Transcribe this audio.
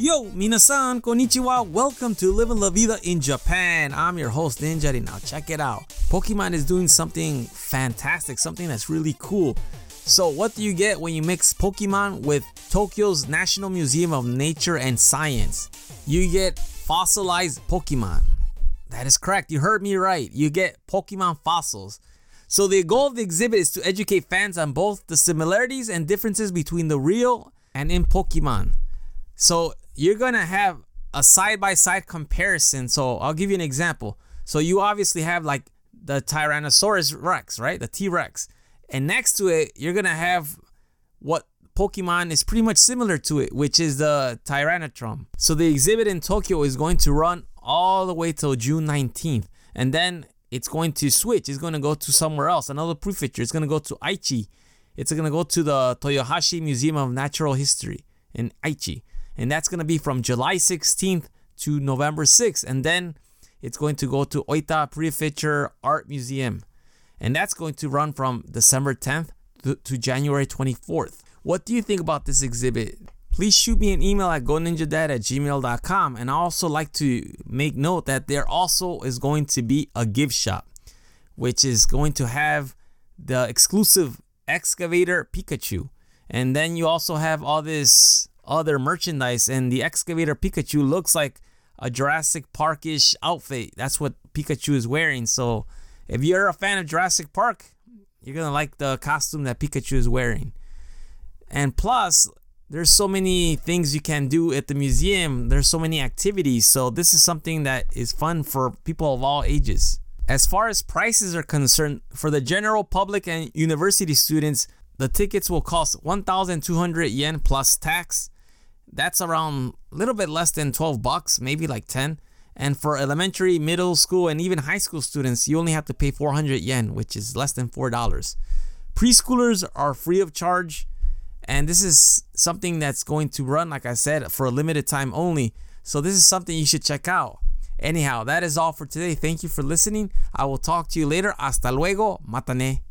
Yo, minasan, konnichiwa. Welcome to Living La Vida in Japan. I'm your host, Ninja. Now, check it out. Pokemon is doing something fantastic, something that's really cool. So, what do you get when you mix Pokemon with Tokyo's National Museum of Nature and Science? You get fossilized Pokemon. That is correct. You heard me right. You get Pokemon fossils. So, the goal of the exhibit is to educate fans on both the similarities and differences between the real and in Pokemon. So, you're gonna have a side by side comparison. So I'll give you an example. So you obviously have like the Tyrannosaurus Rex, right? The T Rex. And next to it, you're gonna have what Pokemon is pretty much similar to it, which is the Tyrantrum. So the exhibit in Tokyo is going to run all the way till June 19th. And then it's going to switch. It's going to go to somewhere else, another prefecture. It's going to go to Aichi. It's going to go to the Toyohashi Museum of Natural History in Aichi and that's going to be from July 16th to November 6th. And then it's going to go to Oita Prefecture Art Museum, and that's going to run from December 10th to, to January 24th. What do you think about this exhibit? Please shoot me an email at goninjadad at gmail.com. And I also like to make note that there also is going to be a gift shop, which is going to have the exclusive excavator Pikachu. And then you also have all this other merchandise, and the excavator Pikachu looks like a Jurassic Parkish outfit. That's what Pikachu is wearing. So if you're a fan of Jurassic Park, you're gonna like the costume that Pikachu is wearing. And plus, there's so many things you can do at the museum. There's so many activities. So this is something that is fun for people of all ages. As far as prices are concerned, for the general public and university students, the tickets will cost 1,200 yen plus tax that's around a little bit less than 12 bucks, maybe like 10. And for elementary, middle school, and even high school students, you only have to pay 400 yen, which is less than $4. Preschoolers are free of charge. And this is something that's going to run, like I said, for a limited time only. So this is something you should check out. Anyhow, that is all for today. Thank you for listening. I will talk to you later. Hasta luego. Matane.